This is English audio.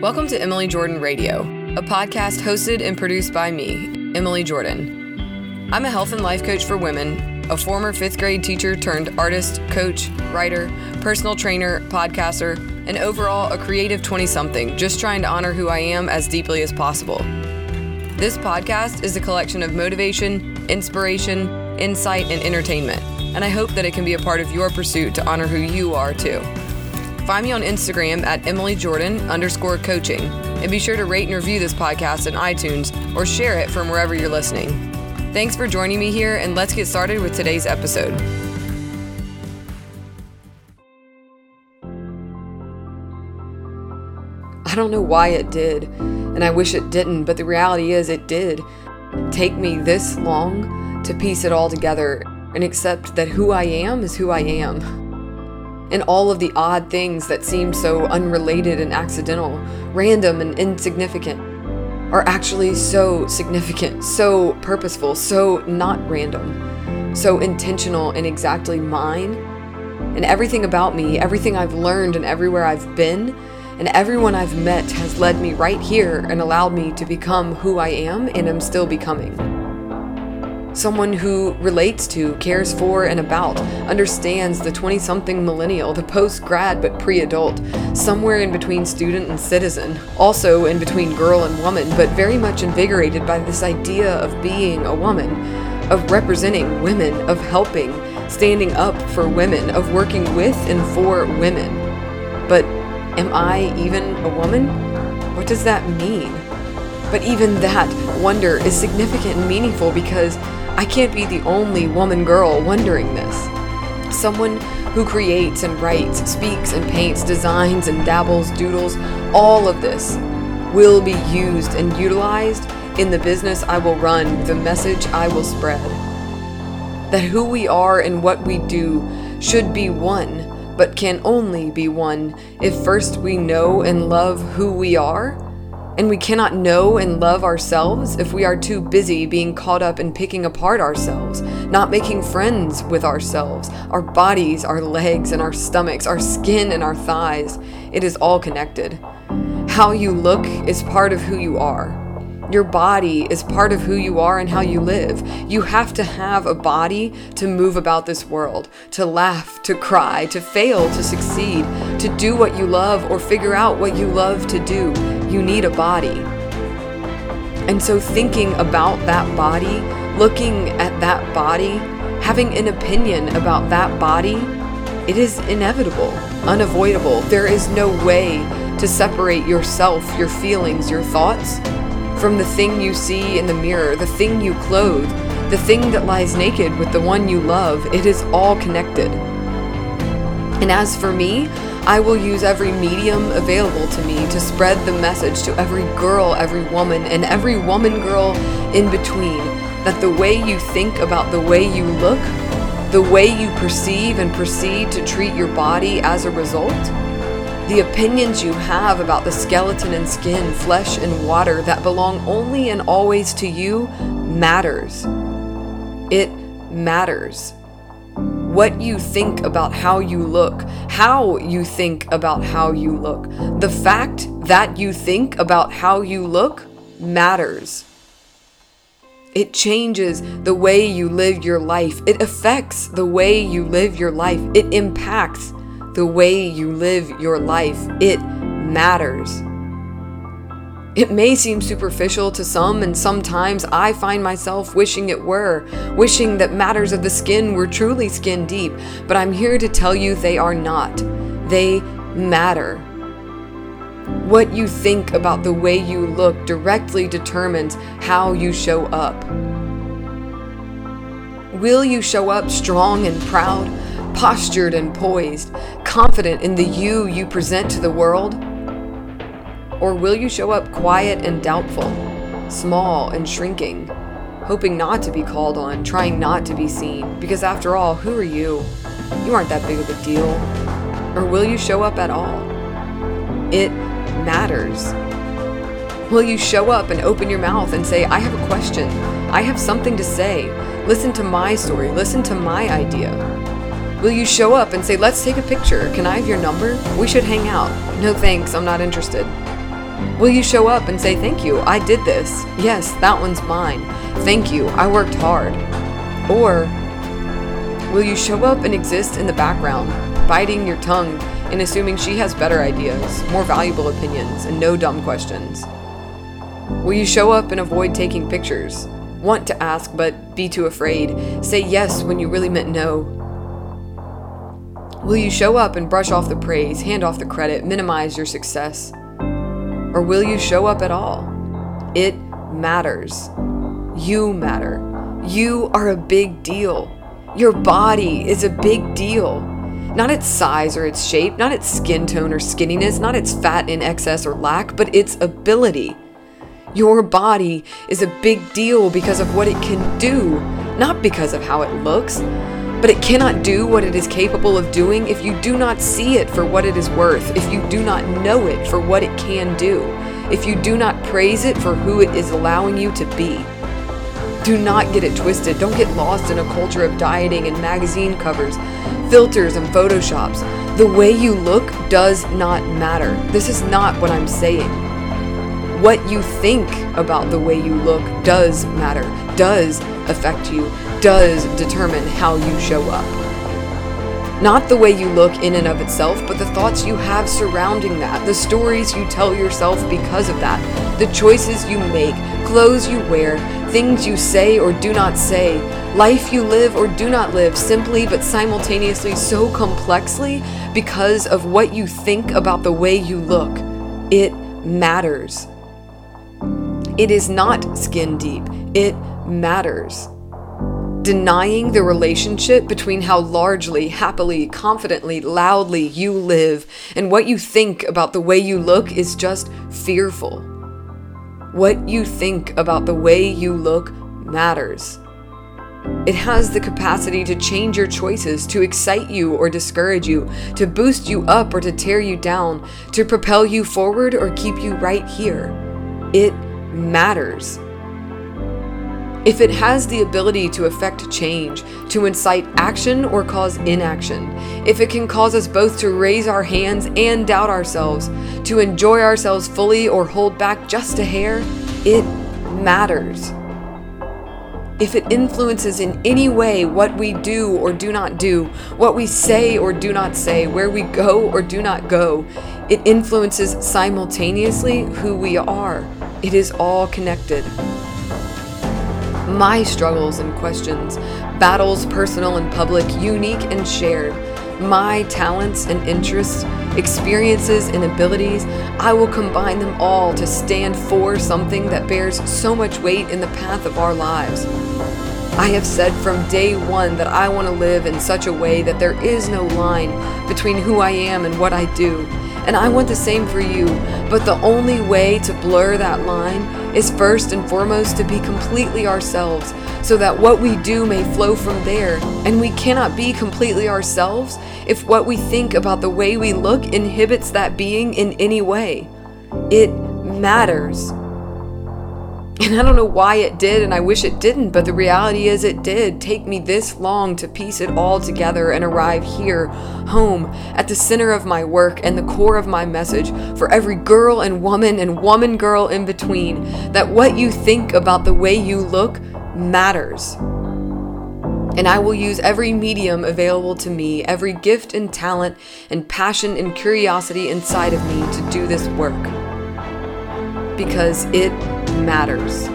Welcome to Emily Jordan Radio, a podcast hosted and produced by me, Emily Jordan. I'm a health and life coach for women, a former fifth grade teacher turned artist, coach, writer, personal trainer, podcaster, and overall a creative 20 something, just trying to honor who I am as deeply as possible. This podcast is a collection of motivation, inspiration, insight, and entertainment, and I hope that it can be a part of your pursuit to honor who you are too. Find me on Instagram at Emily Jordan underscore coaching, and be sure to rate and review this podcast in iTunes or share it from wherever you're listening. Thanks for joining me here, and let's get started with today's episode. I don't know why it did, and I wish it didn't, but the reality is it did take me this long to piece it all together and accept that who I am is who I am and all of the odd things that seem so unrelated and accidental, random and insignificant, are actually so significant, so purposeful, so not random, so intentional and exactly mine. And everything about me, everything I've learned, and everywhere I've been, and everyone I've met has led me right here and allowed me to become who I am and am still becoming someone who relates to, cares for, and about, understands the 20 something millennial, the post grad but pre adult, somewhere in between student and citizen, also in between girl and woman, but very much invigorated by this idea of being a woman, of representing women, of helping, standing up for women, of working with and for women. But am I even a woman? What does that mean? But even that wonder is significant and meaningful because I can't be the only woman girl wondering this. Someone who creates and writes, speaks and paints, designs and dabbles, doodles, all of this will be used and utilized in the business I will run, the message I will spread. That who we are and what we do should be one, but can only be one if first we know and love who we are and we cannot know and love ourselves if we are too busy being caught up in picking apart ourselves, not making friends with ourselves, our bodies, our legs, and our stomachs, our skin, and our thighs. It is all connected. How you look is part of who you are. Your body is part of who you are and how you live. You have to have a body to move about this world, to laugh, to cry, to fail, to succeed, to do what you love or figure out what you love to do you need a body. And so, thinking about that body, looking at that body, having an opinion about that body, it is inevitable, unavoidable. There is no way to separate yourself, your feelings, your thoughts from the thing you see in the mirror, the thing you clothe, the thing that lies naked with the one you love. It is all connected. And as for me, I will use every medium available to me to spread the message to every girl, every woman, and every woman girl in between that the way you think about the way you look, the way you perceive and proceed to treat your body as a result, the opinions you have about the skeleton and skin, flesh and water that belong only and always to you matters. It matters what you think about how you look, how you think about how you look. The fact that you think about how you look matters. It changes the way you live your life. It affects the way you live your life. It impacts the way you live your life. It matters. It may seem superficial to some, and sometimes I find myself wishing it were, wishing that matters of the skin were truly skin deep, but I'm here to tell you they are not. They matter. What you think about the way you look directly determines how you show up. Will you show up strong and proud, postured and poised, confident in the you you present to the world? Or will you show up quiet and doubtful, small and shrinking, hoping not to be called on, trying not to be seen? Because after all, who are you? You aren't that big of a deal. Or will you show up at all? It matters. Will you show up and open your mouth and say, I have a question? I have something to say. Listen to my story. Listen to my idea. Will you show up and say, Let's take a picture? Can I have your number? We should hang out. No thanks, I'm not interested. Will you show up and say, Thank you, I did this? Yes, that one's mine. Thank you, I worked hard. Or will you show up and exist in the background, biting your tongue and assuming she has better ideas, more valuable opinions, and no dumb questions? Will you show up and avoid taking pictures? Want to ask but be too afraid? Say yes when you really meant no? Will you show up and brush off the praise, hand off the credit, minimize your success? Or will you show up at all? It matters. You matter. You are a big deal. Your body is a big deal. Not its size or its shape, not its skin tone or skinniness, not its fat in excess or lack, but its ability. Your body is a big deal because of what it can do, not because of how it looks. But it cannot do what it is capable of doing if you do not see it for what it is worth, if you do not know it for what it can do, if you do not praise it for who it is allowing you to be. Do not get it twisted. Don't get lost in a culture of dieting and magazine covers, filters, and photoshops. The way you look does not matter. This is not what I'm saying what you think about the way you look does matter, does affect you, does determine how you show up. Not the way you look in and of itself, but the thoughts you have surrounding that, the stories you tell yourself because of that, the choices you make, clothes you wear, things you say or do not say, life you live or do not live, simply but simultaneously so complexly because of what you think about the way you look. It matters. It is not skin deep, it matters. Denying the relationship between how largely, happily, confidently, loudly you live and what you think about the way you look is just fearful. What you think about the way you look matters. It has the capacity to change your choices, to excite you or discourage you, to boost you up or to tear you down, to propel you forward or keep you right here. It matters. If it has the ability to affect change, to incite action or cause inaction, if it can cause us both to raise our hands and doubt ourselves, to enjoy ourselves fully or hold back just a hair, it matters. If it influences in any way what we do or do not do, what we say or do not say, where we go or do not go, it influences simultaneously who we are. It is all connected. My struggles and questions, battles personal and public, unique and shared, my talents and interests, experiences and abilities, I will combine them all to stand for something that bears so much weight in the path of our lives. I have said from day one that I want to live in such a way that there is no line between who I am and what I do, and I want the same for you. But the only way to blur that line is first and foremost to be completely ourselves, so that what we do may flow from there. And we cannot be completely ourselves if what we think about the way we look inhibits that being in any way. It matters. And I don't know why it did, and I wish it didn't, but the reality is it did take me this long to piece it all together and arrive here, home, at the center of my work and the core of my message for every girl and woman and woman girl in between that what you think about the way you look matters. And I will use every medium available to me, every gift and talent and passion and curiosity inside of me to do this work. Because it matters.